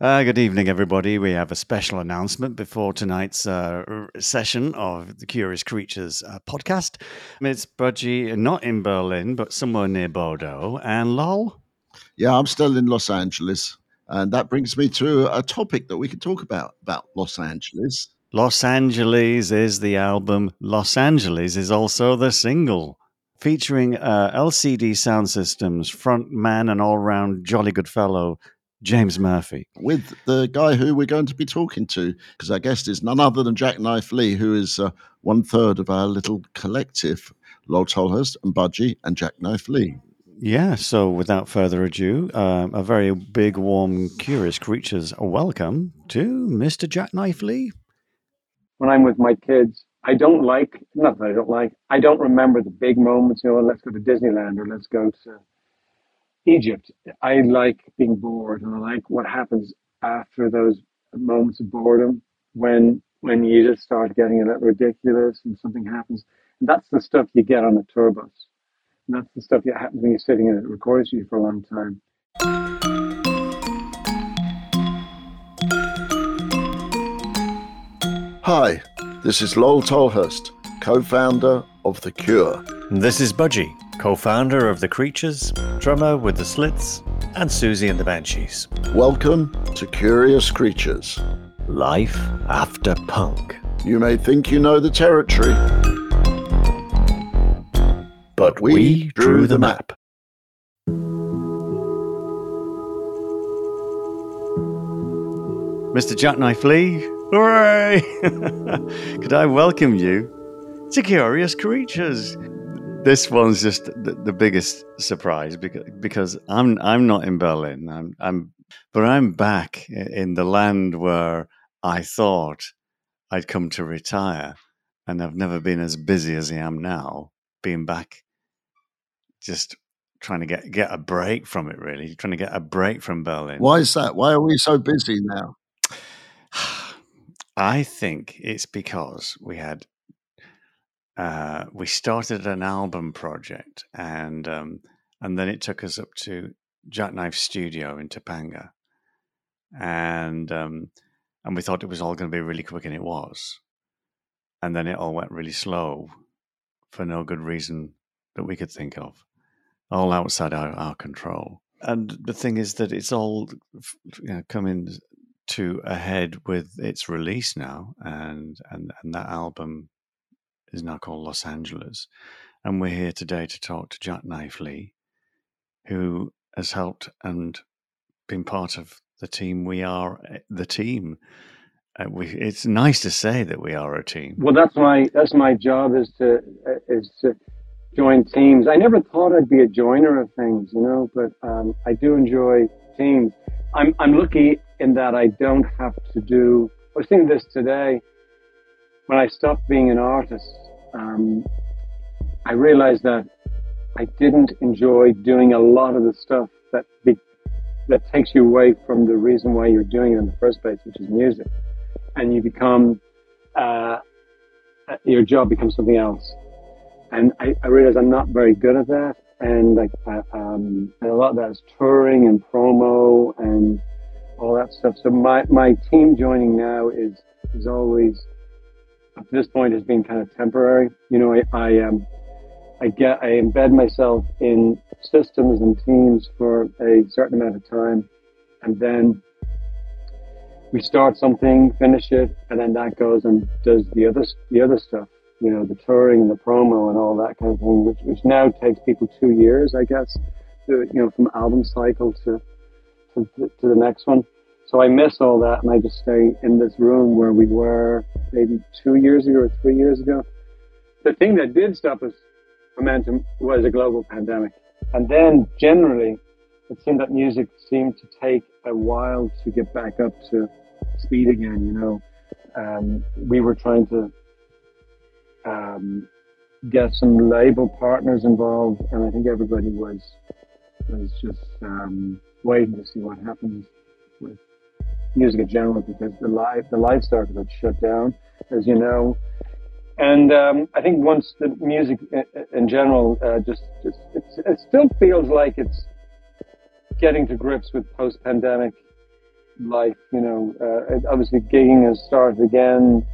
Uh, good evening, everybody. We have a special announcement before tonight's uh, session of the Curious Creatures uh, podcast. It's Budgie, not in Berlin, but somewhere near Bordeaux. And Lol? Yeah, I'm still in Los Angeles. And that brings me to a topic that we could talk about about Los Angeles. Los Angeles is the album, Los Angeles is also the single. Featuring uh, LCD Soundsystem's front man and all round jolly good fellow, James Murphy. with the guy who we're going to be talking to, because our guest is none other than Jacknife Lee, who is uh, one third of our little collective, Lol Tolhurst and Budgie and Jacknife Lee. Yeah, so without further ado, um, a very big, warm, curious creatures welcome to Mr. Jacknife Lee. when I'm with my kids, I don't like, not that I don't like, I don't remember the big moments, you know, let's go to Disneyland or let's go to Egypt. I like being bored and I like what happens after those moments of boredom when when you just start getting a little ridiculous and something happens. And that's the stuff you get on a tour bus. And that's the stuff that happens when you're sitting in it records you for a long time. Hi, this is Lol Tolhurst, co founder of The Cure. This is Budgie, co founder of The Creatures, drummer with The Slits, and Siouxsie and the Banshees. Welcome to Curious Creatures. Life after punk. You may think you know the territory, but we, We drew the map. Mr. Jacknife Lee, hooray! Could I welcome you to Curious Creatures? This one's just the, the biggest surprise because, because I'm I'm not in Berlin. I'm I'm but I'm back in the land where I thought I'd come to retire, and I've never been as busy as I am now. Being back, just trying to get get a break from it. Really, trying to get a break from Berlin. Why is that? Why are we so busy now? I think it's because we had uh, we started an album project and um, and then it took us up to Jacknife Studio in Topanga, and um, and we thought it was all going to be really quick, and it was, and then it all went really slow for no good reason that we could think of, all outside our, our control. And the thing is that it's all you know, coming to a head with its release now, and and and that album is now called Los Angeles, and we're here today to talk to Jacknife Lee, who has helped and been part of the team. We are eh, the team. Uh, we, it's nice to say that we are a team. Well, that's my that's my job is to is to join teams. I never thought I'd be a joiner of things, you know, but um, I do enjoy teams. I'm I'm lucky in that I don't have to do. I was thinking this today. When I stopped being an artist, um, I realized that I didn't enjoy doing a lot of the stuff that be, that takes you away from the reason why you're doing it in the first place, which is music, and you become uh, your job becomes something else. And I, I realize I'm not very good at that. And like, um, and a lot of that is touring and promo and all that stuff. So my, my team joining now is, is always, to this point has been kind of temporary. You know, I, I, um, I get, I embed myself in systems and teams for a certain amount of time. And then we start something, finish it, and then that goes and does the other the other stuff. You know, the touring, the promo, and all that kind of thing, which which now takes people two years, I guess, to, you know, from album cycle to, to to the next one. So I miss all that, and I just stay in this room where we were maybe two years ago or three years ago. The thing that did stop us momentum was a global pandemic, and then generally it seemed that music seemed to take a while to get back up to speed again. You know, um, we were trying to um, get some label partners involved, and I think everybody was was just um, waiting to see what happens music in general because the live the live circuit had shut down, as you know. And um, I think once the music in general uh, just just it still feels like it's getting to grips with post-pandemic life. You know, uh, obviously gigging has started again,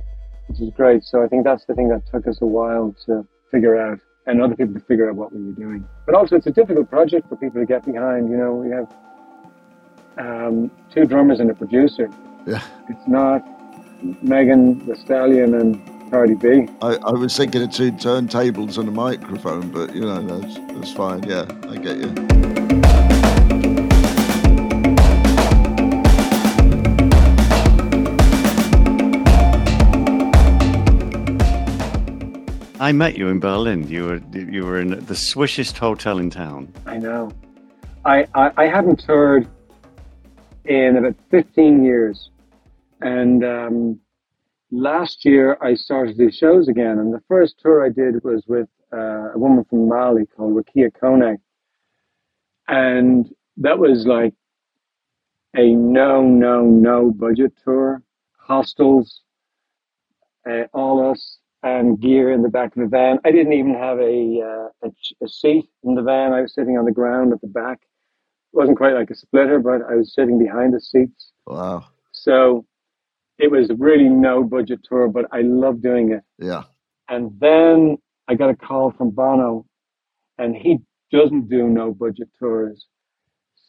which is great. So I think that's the thing that took us a while to figure out, and other people to figure out what we were doing. But also, it's a difficult project for people to get behind. You know, we have um, two drummers and a producer. Yeah. It's not Megan Thee Stallion and Cardi B. I, I was thinking of two turntables and a microphone, but you know, that's, that's fine. Yeah, I get you. I met you in Berlin. You were you were in the swishest hotel in town. I know. I, I, I hadn't toured in about 15 years. And um, last year I started do shows again. And the first tour I did was with uh, a woman from Mali called Rokia Koné. And that was like a no, no, no budget tour. Hostels, uh, all us, and gear in the back of the van. I didn't even have a, uh, a, a seat in the van. I was sitting on the ground at the back. It wasn't quite like a splitter, but I was sitting behind the seats. Wow. So it was really no budget tour, but I loved doing it. Yeah. And then I got a call from Bono, and he doesn't do no budget tours.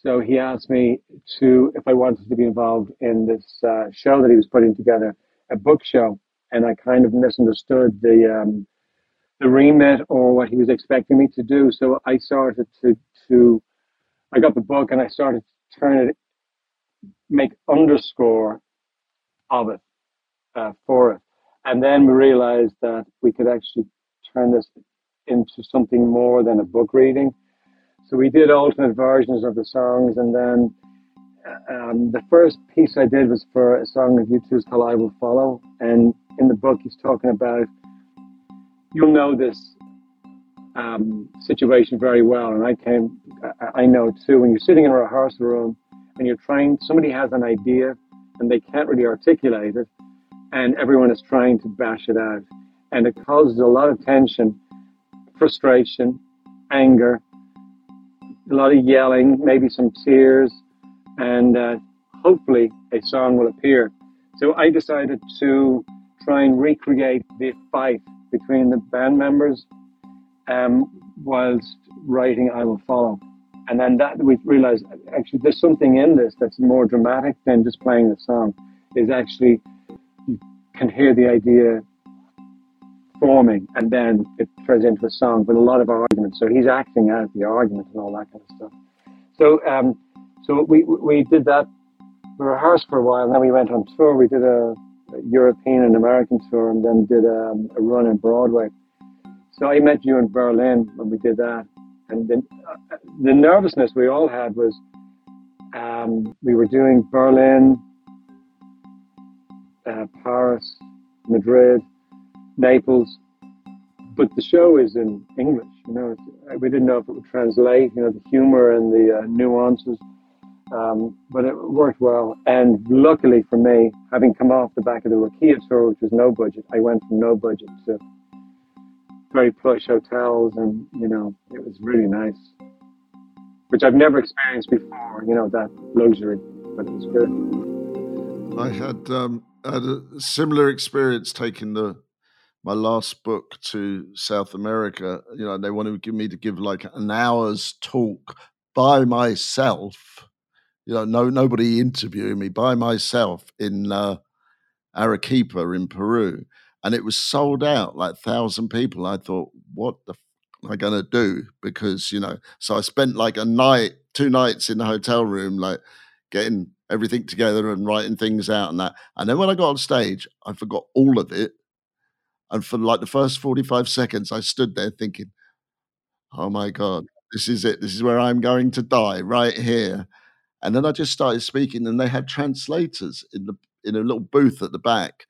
So he asked me to if I wanted to be involved in this uh, show that he was putting together, a book show, and I kind of misunderstood the um, the remit or what he was expecting me to do. So I started to to I got the book and I started trying to make underscore of it uh, for it. And then we realized that we could actually turn this into something more than a book reading. So we did alternate versions of the songs. And then um, the first piece I did was for a song of U2's called I Will Follow. And in the book, he's talking about, you'll know this um, situation very well. And I came, I know too, when you're sitting in a rehearsal room and you're trying, somebody has an idea and they can't really articulate it, and everyone is trying to bash it out. And it causes a lot of tension, frustration, anger, a lot of yelling, maybe some tears, and uh, hopefully a song will appear. So I decided to try and recreate the fight between the band members um, whilst writing I Will Follow. And then that we realized actually there's something in this that's more dramatic than just playing the song. Is actually you can hear the idea forming and then it turns into a song with a lot of arguments. So he's acting out the argument and all that kind of stuff. So um, so we we did that. We rehearsed for a while, and then we went on tour. We did a, a European and American tour, and then did a, a run in Broadway. So I met you in Berlin when we did that, and then uh, the nervousness we all had was um, we were doing Berlin, uh, Paris, Madrid, Naples, but the show is in English. You know, we didn't know if it would translate. You know, the humor and the uh, nuances. Um, but it worked well. And luckily for me, having come off the back of the Rokia tour, which was no budget, I went from no budget to very plush hotels, and you know, it was really nice, which I've never experienced before. You know, that luxury, but it was good. I had um, had a similar experience taking the my last book to South America. You know, they wanted to give me to give like an hour's talk by myself. You know, no nobody interviewing me by myself in uh, Arequipa in Peru, and it was sold out like thousand people. I thought, what the f- am I going to do? Because you know, so I spent like a night, two nights in the hotel room, like getting everything together and writing things out and that. And then when I got on stage, I forgot all of it. And for like the first 45 seconds, I stood there thinking, oh my God, this is it. This is where I'm going to die right here. And then I just started speaking, and they had translators in the in a little booth at the back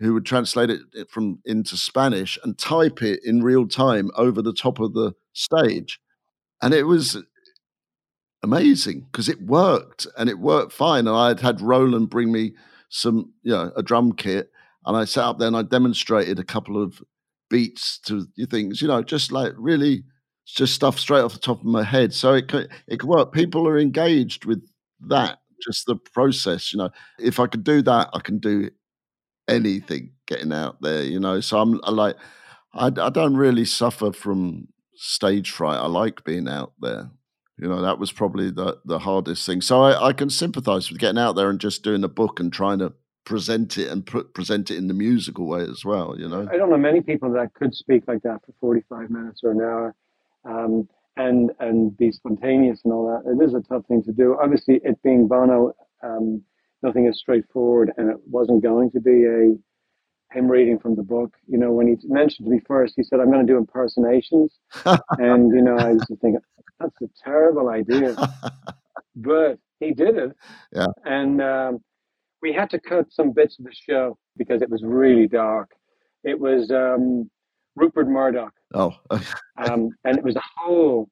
who would translate it from into Spanish and type it in real time over the top of the stage. And it was amazing because it worked and it worked fine. And I had had Roland bring me some, you know, a drum kit, and I sat up there and I demonstrated a couple of beats to things, you know, just like really just stuff straight off the top of my head. So it could it could work. People are engaged with that just the process. You know, if I could do that, I can do anything. Getting out there, you know. So I'm I like, I, I don't really suffer from stage fright. I like being out there. You know, that was probably the the hardest thing. So I, I can sympathise with getting out there and just doing a book and trying to present it and pr- present it in the musical way as well. You know, I don't know many people that could speak like that for forty five minutes or an hour, um, and and be spontaneous and all that. It is a tough thing to do. Obviously, it being Bono, um, nothing is straightforward, and it wasn't going to be a him reading from the book. You know, when he mentioned to me first, he said, "I'm going to do impersonations," and you know, I was think "That's a terrible idea," but he did it. Yeah. And um, we had to cut some bits of the show because it was really dark. It was um, Rupert Murdoch, oh, um, and it was a whole.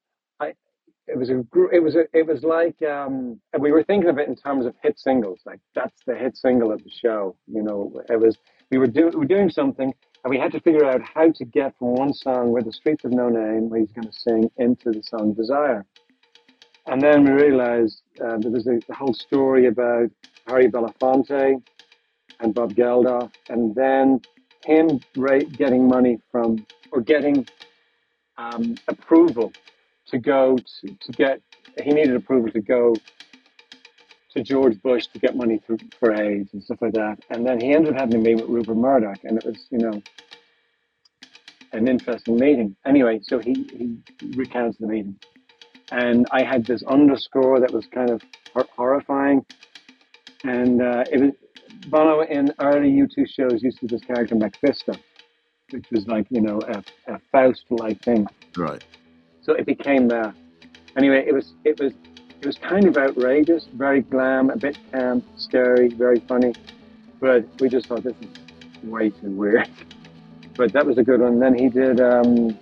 It was a. It was a. It was like. Um, we were thinking of it in terms of hit singles. Like that's the hit single of the show. You know, it was. We were doing. We were doing something, and we had to figure out how to get from one song where the streets have no name, where he's going to sing, into the song Desire. And then we realized uh, there was a, the whole story about Harry Belafonte and Bob Geldof, and then him ra- getting money from or getting um, approval to go to, to get. He needed approval to go to George Bush to get money for, for AIDS and stuff like that. And then he ended up having a meeting with Rupert Murdoch, and it was you know an interesting meeting. Anyway, so he he recounts the meeting and I had this underscore that was kind of hor- horrifying. And uh, it was Bono in early U2 shows used to this character Mephisto, which was like you know a, a Faust-like thing. right. So it became that. Anyway, it was it was it was kind of outrageous, very glam, a bit camp, scary, very funny. But we just thought this is way too weird. But that was a good one. Then he did um,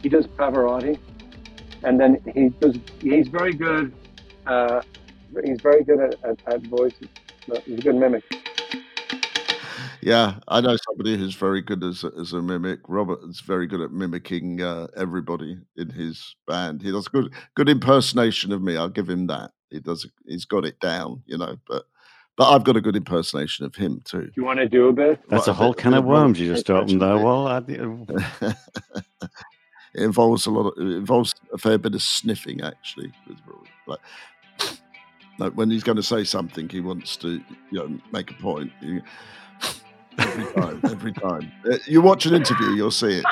he does Pavarotti, and then he does he's very good. Uh, he's very good at, at, at voices. He's a good mimic. Yeah, I know somebody who's very good as a, as a mimic. Robert is very good at mimicking uh, everybody in his band. He does good good impersonation of me. I'll give him that. He does. He's got it down, you know. But but I've got a good impersonation of him too. Do you want to do a bit? That's What, a whole can of worms you just opened there. Well, I, it involves a lot. Of, it involves a fair bit of sniffing, actually. with Robert. Like, like when he's going to say something, he wants to, you know, make a point. You- every time, every time. Uh, You watch an interview, you'll see it.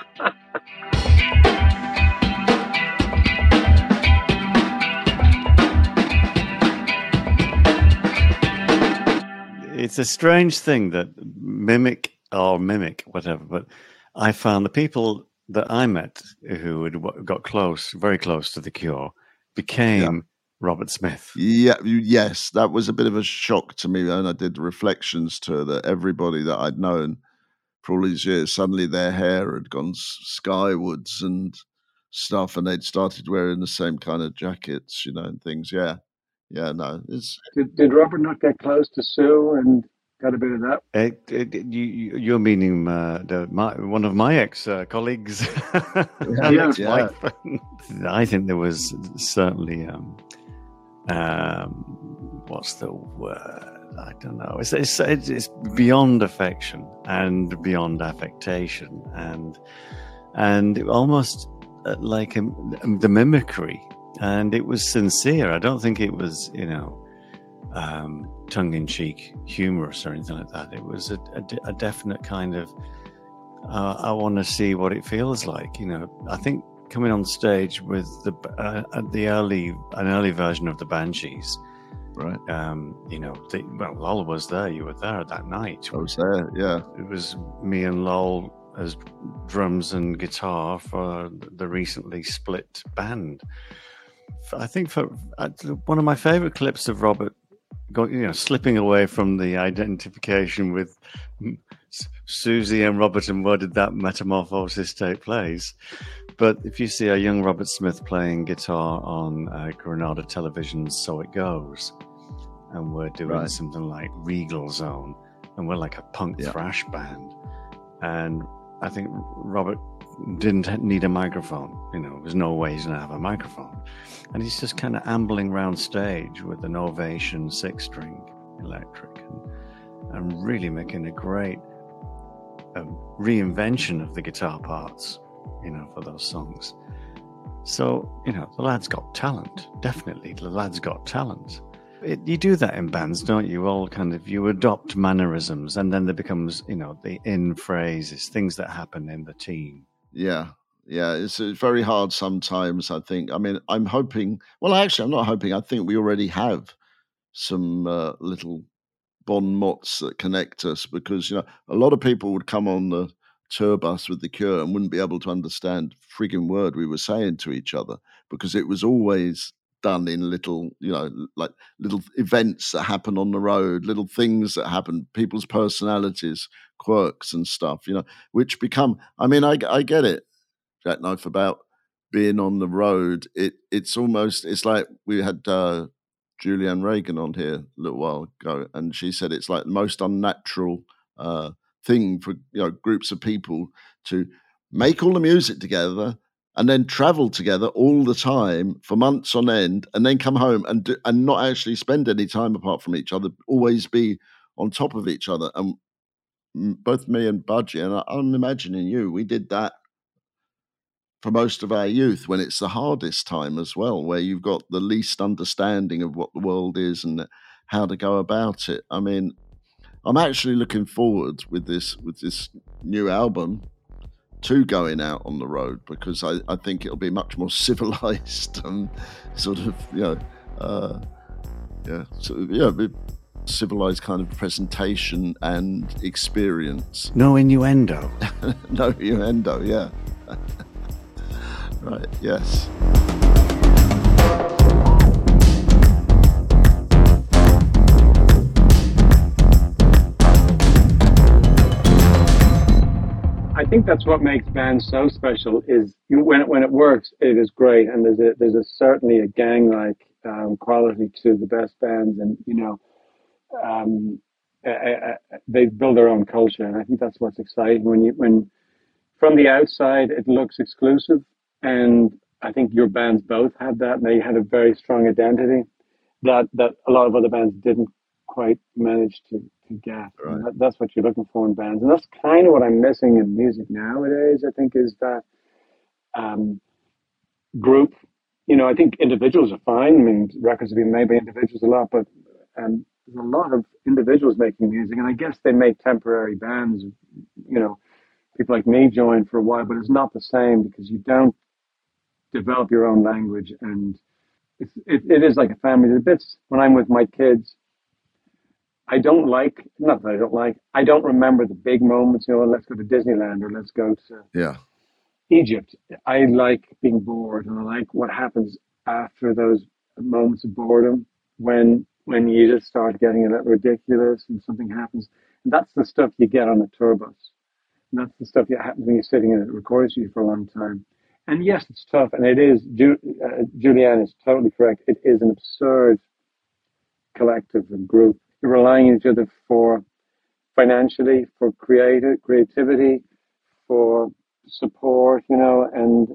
it's a strange thing that mimic or mimic whatever but i found the people that i met who had got close very close to the cure became robert smith Yeah, yes, that was a bit of a shock to me, and I did reflections to that everybody that I'd known for all these years suddenly their hair had gone skywards and stuff, and they'd started wearing the same kind of jackets, you know, and things. Yeah, yeah, no, it's Did, did Robert not get close to Sue and got a bit of that? It, it, you, you- you're meaning uh, the, my, one of my ex uh, colleagues, Yeah. ex-wife. I think there was certainly um, um, what's the word? I don't know. It's, it's it's beyond affection and beyond affectation and and almost uh, like um, the mimicry. And it was sincere. I don't think it was you know um, tongue-in-cheek humorous or anything like that. It was a, a a definite kind of uh, I want to see what it feels like. You know, I think coming on stage with the uh, the early an early version of the Banshees. right. Um, you know, the, well, Lol was there. You were there that night. I was there. Yeah, It was me and Lol as drums and guitar for the recently split band. I think for uh, one of my favorite clips of Robert, go, you know, slipping away from the identification with Siouxsie and Robert and where did that metamorphosis take place? But if you see a young Robert Smith playing guitar on uh, Granada Television's "So It Goes," and we're doing Right. something like Regal Zone, and we're like a punk Yeah. thrash band, and I think Robert didn't need a microphone. You know, there's no way he's going to have a microphone. And he's just kind of ambling around stage with an Ovation six string electric and, and really making a great um, reinvention of the guitar parts, you know, for those songs. So, you know, the lad's got talent. Definitely, the lad's got talent. It, you do that in bands, don't you? All kind of you adopt mannerisms, and then there becomes, you know, the in phrases, things that happen in the team. Yeah, yeah, it's, it's very hard sometimes. I think. I mean, I'm hoping. Well, actually, I'm not hoping. I think we already have some uh, little bon mots that connect us because you know a lot of people would come on the tour bus with the Cure and wouldn't be able to understand frigging word we were saying to each other because it was always done in little, you know, like little events that happen on the road, little things that happen, people's personalities, quirks and stuff, you know, which become. I mean, I I get it, Jacknife, about being on the road. It it's almost it's like we had uh, Julianne Regan on here a little while ago, and she said it's like the most unnatural uh, thing for you know groups of people to make all the music together and then travel together all the time for months on end, and then come home and do, and not actually spend any time apart from each other. Always be on top of each other, and both me and Budgie, and I, I'm imagining you, we did that for most of our youth when it's the hardest time as well, where you've got the least understanding of what the world is and how to go about it. I mean, I'm actually looking forward with this with this new album to going out on the road because I, I think it'll be much more civilized and sort of you know uh, yeah so yeah civilized kind of presentation and experience. No innuendo. no innuendo. Yeah. right. Yes. Think that's what makes bands so special. Is when it, when it works, it is great, and there's a there's a certainly a gang like um, quality to the best bands, and you know, um, they build their own culture, and I think that's what's exciting when you when from the outside it looks exclusive, and I think your bands both had that, they had a very strong identity that that a lot of other bands didn't quite manage to to get. Right. That, that's what you're looking for in bands, and that's kind of what I'm missing in music nowadays. I think is that um, group. You know, I think individuals are fine. I mean, records have been made by individuals a lot, but um, there's a lot of individuals making music, and I guess they make temporary bands. You know, people like me join for a while, but it's not the same because you don't develop your own language, and it's, it, it is like a family. The bits when I'm with my kids, I don't like, not that I don't like, I don't remember the big moments, you know, let's go to Disneyland or let's go to yeah. Egypt. I like being bored and I like what happens after those moments of boredom when when you just start getting a little ridiculous and something happens. And that's the stuff you get on a tour bus. And that's the stuff that happens when you're sitting in it records you for a long time. And yes, it's tough. And it is, Ju- uh, Julianne is totally correct. It is an absurd collective and group relying on each other for financially, for creative creativity, for support, you know, and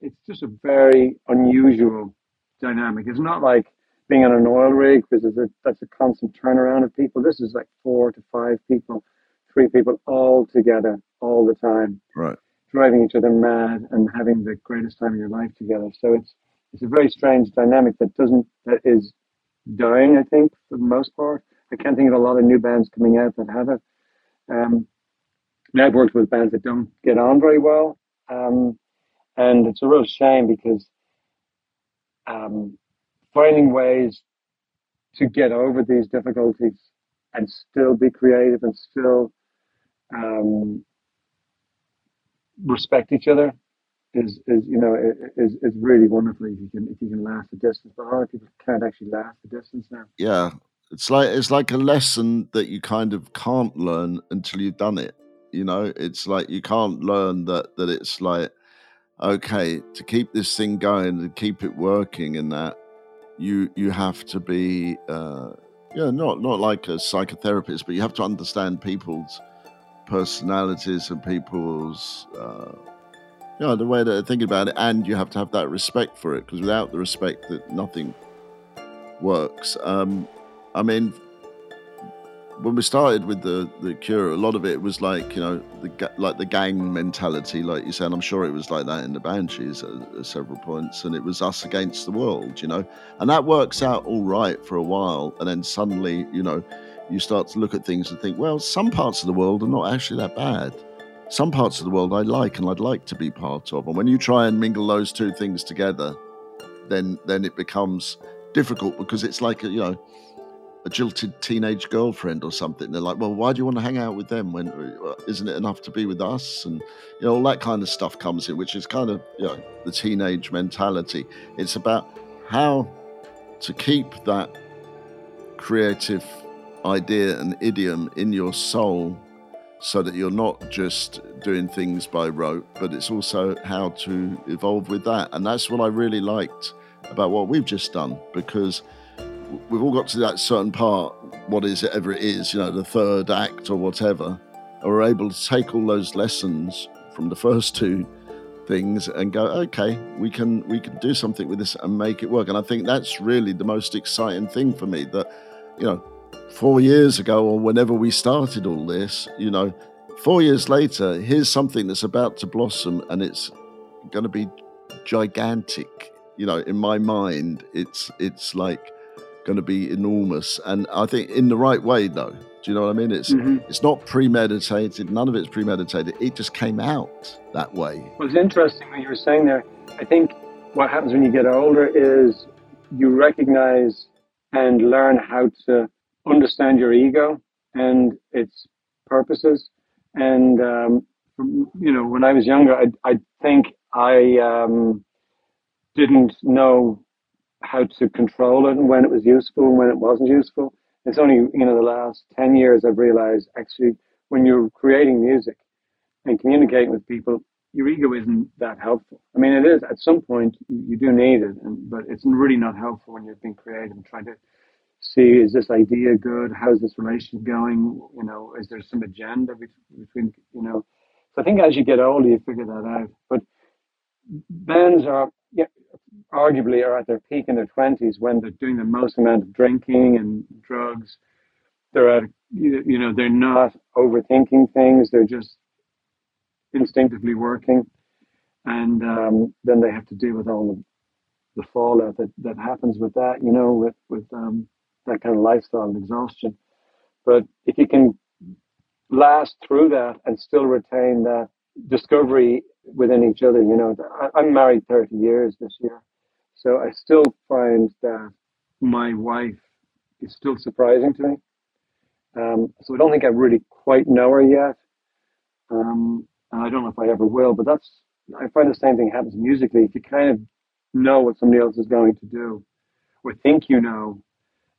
it's just a very unusual dynamic. It's not like being on an oil rig because a, that's a constant turnaround of people. This is like four to five people, three people all together all the time, right? Driving each other mad and having the greatest time of your life together. So it's it's a very strange dynamic that doesn't that is dying, I think, for the most part. I can't think of a lot of new bands coming out that have it. Um, I've worked with bands that don't get on very well. Um, and it's a real shame because um, finding ways to get over these difficulties and still be creative and still um, respect each other is is you know is is really wonderful if you can if you can last the distance. But a lot of people can't actually last the distance now. Yeah, it's like it's like a lesson that you kind of can't learn until you've done it. You know, it's like you can't learn that that it's like okay to keep this thing going and keep it working and that you you have to be uh yeah not not like a psychotherapist but you have to understand people's personalities and people's uh you know, the way that they're thinking about it, and you have to have that respect for it because without the respect, that nothing works. Um, I mean, when we started with the the cure, a lot of it was like you know the like the gang mentality, like you said. I'm sure it was like that in the Banshees at, at, several points, and it was us against the world, you know. And that works out all right for a while, and then suddenly, you know, you start to look at things and think, well, some parts of the world are not actually that bad some parts of the world I like and I'd like to be part of. And when you try and mingle those two things together, then then it becomes difficult because it's like a, you know a jilted teenage girlfriend or something. They're like, well, why do you want to hang out with them when uh, isn't it enough to be with us? And you know all that kind of stuff comes in, which is kind of you know the teenage mentality. It's about how to keep that creative idea and idiom in your soul so that you're not just doing things by rote, but it's also how to evolve with that. And that's what I really liked about what we've just done because we've all got to that certain part, what is it ever it is, you know, the third act or whatever, and we're able to take all those lessons from the first two things and go, okay, we can we can do something with this and make it work. And I think that's really the most exciting thing for me that, you know, four years ago or whenever we started all this, you know, four years later, here's something that's about to blossom and it's going to be gigantic. You know, in my mind, it's it's like going to be enormous, and I think in the right way, though. Do you know what I mean? It's mm-hmm. it's not premeditated. None of it's premeditated. It just came out that way. Well, it's interesting what you were saying there. I think what happens when you get older is you recognize and learn how to understand your ego and its purposes. And um, you know, when I was younger, I, I think I um, didn't know how to control it and when it was useful and when it wasn't useful. It's only you know the last ten years I've realized actually when you're creating music and communicating with people, your ego isn't that helpful. I mean, it is at some point you do need it, and, but it's really not helpful when you're being creative and trying to see is this idea good? How's this relationship going? You know, is there some agenda between, you know? So I think as you get older, you figure that out. But bands are, yeah, arguably, are at their peak in their twenties when they're doing the most amount of drinking and drugs. They're at, you know, they're not overthinking things. They're just instinctively working, and um, then they have to deal with all the the fallout that, that happens with that, you know, with with um, that kind of lifestyle and exhaustion. But if you can last through that and still retain that discovery within each other, you know, I'm married 30 years this year. So I still find that my wife is still surprising to me. Um, so I don't think I really quite know her yet. Um, and I don't know if I ever will, but that's, I find the same thing happens musically. If you kind of know what somebody else is going to do or think you know,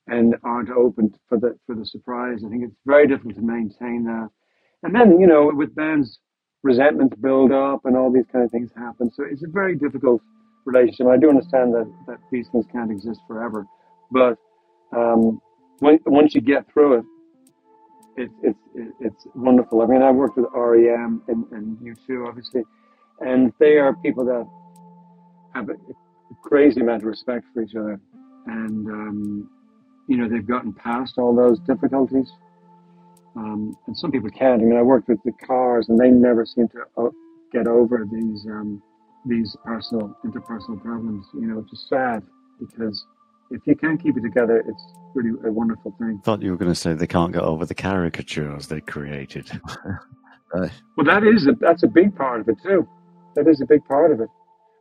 and aren't open for the for the surprise. I think it's very difficult to maintain that. And then you know with bands, resentment build up and all these kind of things happen. So it's a very difficult relationship. I do understand that that these things can't exist forever, but um, when, once you get through it, it's it's it's wonderful. I mean, I worked with REM and, and U2 obviously, and they are people that have a, a crazy amount of respect for each other, and um, you know, they've gotten past all those difficulties. Um, and some people can't. I mean, I worked with the Cars, and they never seem to uh, get over these um, these personal interpersonal problems. You know, it's just sad because if you can keep it together, it's really a wonderful thing. I Thought you were going to say they can't get over the caricatures they created. well, that is a, that's a big part of it too. That is a big part of it.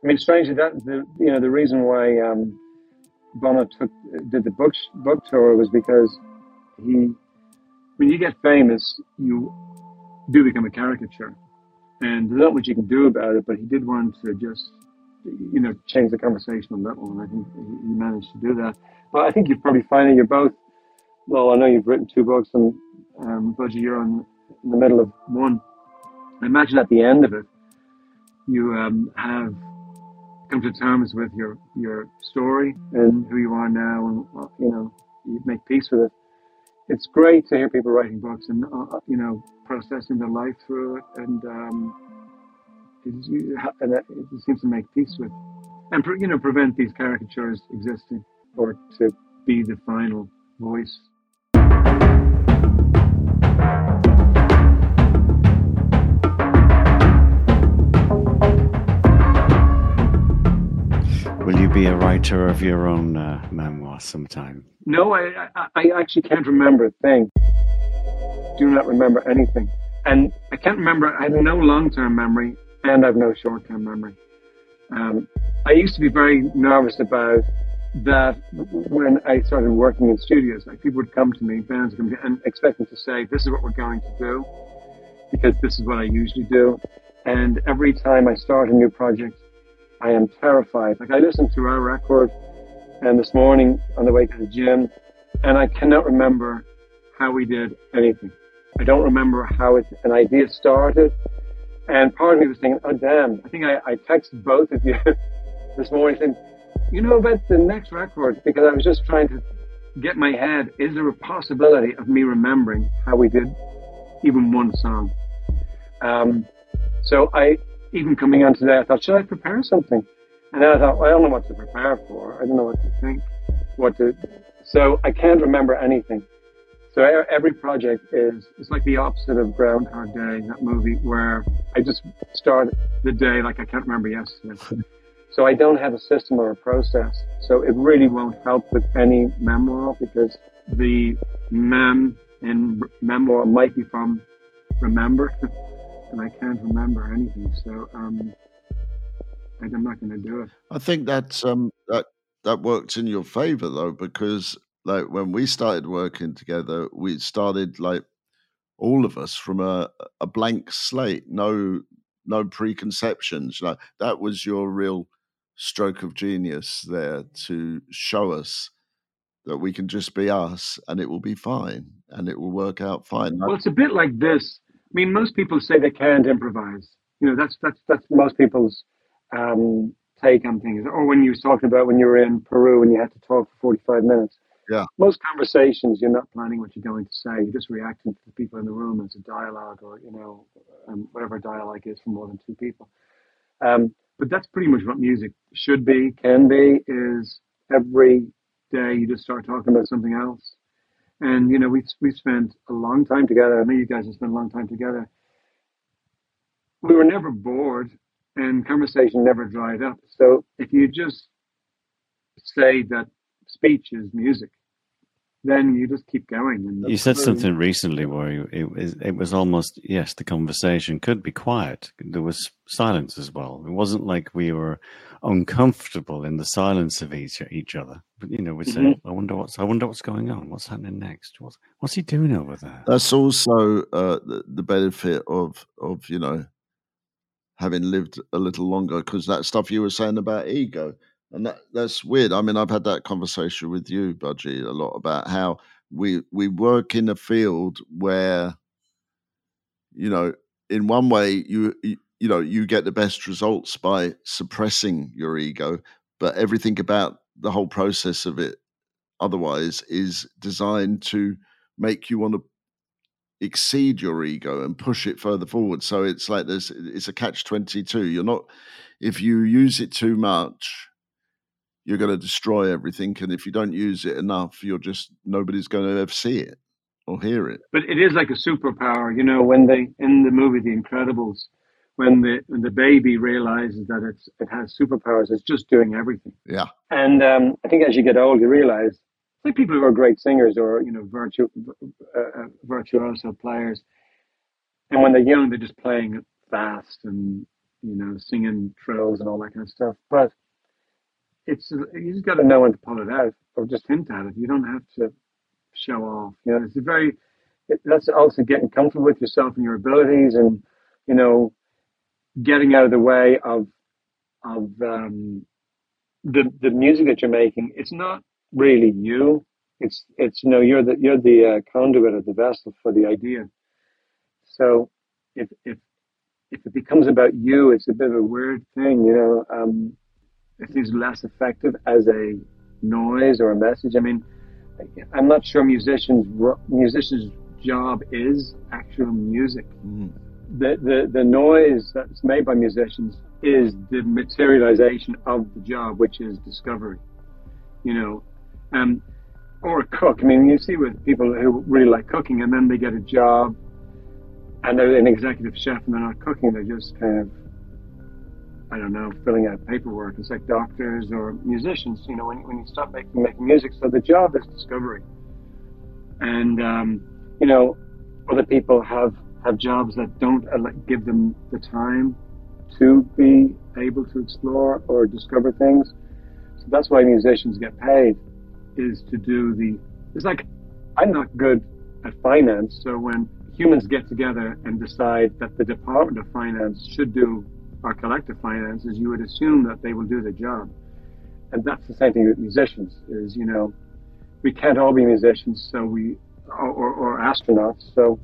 I mean, strangely, that the you know the reason why um, Bono took did the book book tour was because he, when you get famous, you do become a caricature, and there's not much you can do about it. But he did want to just, you know, change the conversation a little, and I think he managed to do that. But I think you're probably find that you're both. Well, I know you've written two books, and um, Budgie, you're on, in the middle of one. I imagine at the end of it, you um, have come to terms with your your story and who you are now, and you know you make peace with it. It's great to hear people writing books and uh, uh, you know processing their life through it, and um, and it seems to make peace with, and you know, prevent these caricatures existing, or to be the final voice. Writer of your own uh, memoir sometime? No, I, I, I actually can't remember a thing. Do not remember anything. And I can't remember, I have no long term memory and I have no short term memory. Um, I used to be very nervous about that when I started working in studios. Like people would come to me, bands would come to me, and expect me to say, This is what we're going to do, because this is what I usually do. And every time I start a new project, I am terrified. Like I listened to our record and this morning on the way to the gym, and I cannot remember how we did anything. I don't remember how it, an idea started. And part of me was thinking, oh damn, I think I, I texted both of you this morning saying, you know about the next record because I was just trying to get my head, is there a possibility of me remembering how we did even one song? Um, so I even coming on today, I thought, should I prepare something? And then I thought, well, I don't know what to prepare for. I don't know what to think, what to. So I can't remember anything. So every project is it's like the opposite of Groundhog Day, that movie where I just start the day like I can't remember yesterday. So I don't have a system or a process. So it really won't help with any memoir because the mem in memoir might be from remember. and I can't remember anything. So um, I'm not going to do it. I think that's um, that that worked in your favor though, because like when we started working together, we started like all of us from a a blank slate, no no preconceptions. Know, that was your real stroke of genius there to show us that we can just be us and it will be fine and it will work out fine. Well, it's a bit like this. I mean, most people say they can't improvise. You know, that's that's that's most people's um, take on things. Or when you was talking about when you were in Peru and you had to talk for forty-five minutes. Yeah. Most conversations, you're not planning what you're going to say. You're just reacting to the people in the room as a dialogue, or you know, um, whatever dialogue is for more than two people. Um, but that's pretty much what music should be, can be. Is every day you just start talking about something else and you know, we've we've spent a long time together. I know you guys have spent a long time together. We were never bored, and conversation never dried up. So if you just say that speech is music, then you just keep going. you said something recently where it was it was almost yes, the conversation could be quiet. There was silence as well. It wasn't like we were uncomfortable in the silence of each each other. But you know, we say, mm-hmm. "I wonder what's I wonder what's going on. What's happening next? What's what's he doing over there?" That's also uh, the, the benefit of of you know having lived a little longer because that stuff you were saying about ego and that that's weird. I mean, I've had that conversation with you, Budgie, a lot about how we we work in a field where you know in one way you, you know you get the best results by suppressing your ego but everything about the whole process of it otherwise is designed to make you want to exceed your ego and push it further forward so it's like there's it's a catch 22 you're not if you use it too much you're going to destroy everything and if you don't use it enough you're just nobody's going to ever see it or hear it but it is like a superpower you know when they in the movie the incredibles when the when the baby realizes that it's it has superpowers, it's just doing everything. Yeah. And um, I think as you get old, you realize like people who are great singers or you know virtu uh, uh, virtuoso players, and when they're young, they're just playing fast and you know singing trills and all that kind of stuff. But it's you just got to know when to pull it out or just hint at it. You don't have to show off. You know, it's a very it, that's also getting comfortable with yourself and your abilities and you know getting out of the way of of um, the the music that you're making. It's not really you. It's it's you know you're the you're the uh, conduit or the vessel for the idea. So if if if it becomes about you, it's a bit of a weird thing, you know. Um, it seems less effective as a noise or a message. I mean, I'm not sure musicians musicians' job is actual music. Mm the, the, the noise that's made by musicians is the materialization of the job, which is discovery. You know, um, or a cook. I mean, you see with people who really like cooking, and then they get a job, and they're an executive chef, and they're not cooking; they're just kind of, I don't know, filling out paperwork. It's like doctors or musicians. You know, when when you stop making making music, so the job is discovery, and um, you know, other people have have jobs that don't give them the time to be able to explore or discover things. So that's why musicians get paid is to do the, it's like, I'm not good at finance. So when humans get together and decide that the Department of Finance should do our collective finances, you would assume that they will do the job. And that's the same thing with musicians is, you know, we can't all be musicians. So we, or, or, astronauts. So,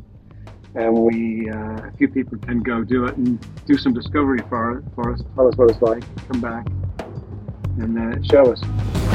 and we, uh, a few people can go do it and do some discovery for, for us, tell us what it's like, come back and uh, show us.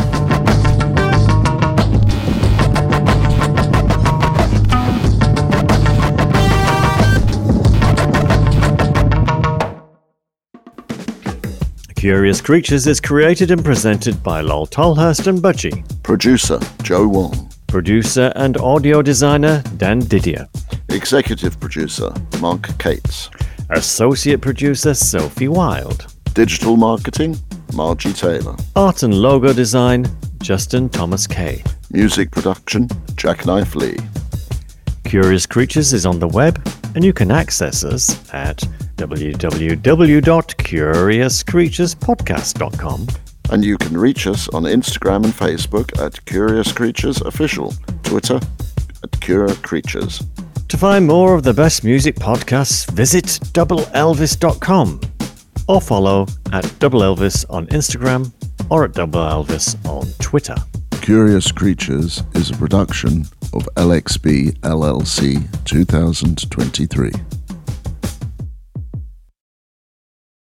Curious Creatures is created and presented by Lol Tolhurst and Budgie. Producer Joe Wong. Producer and audio designer Dan Didier. Executive producer Mark Cates. Associate producer Sophie Wild. Digital marketing Margie Taylor. Art and logo design Justin Thomas Kay. Music production Jacknife Lee. Curious Creatures is on the web and you can access us at www.curiouscreaturespodcast.com. And you can reach us on Instagram and Facebook at Curious Creatures Official, Twitter at Cura Creatures. To find more of the best music podcasts, visit doubleelvis.com or follow at Double Elvis on Instagram or at Double Elvis on Twitter. Curious Creatures is a production of LXB LLC 2023.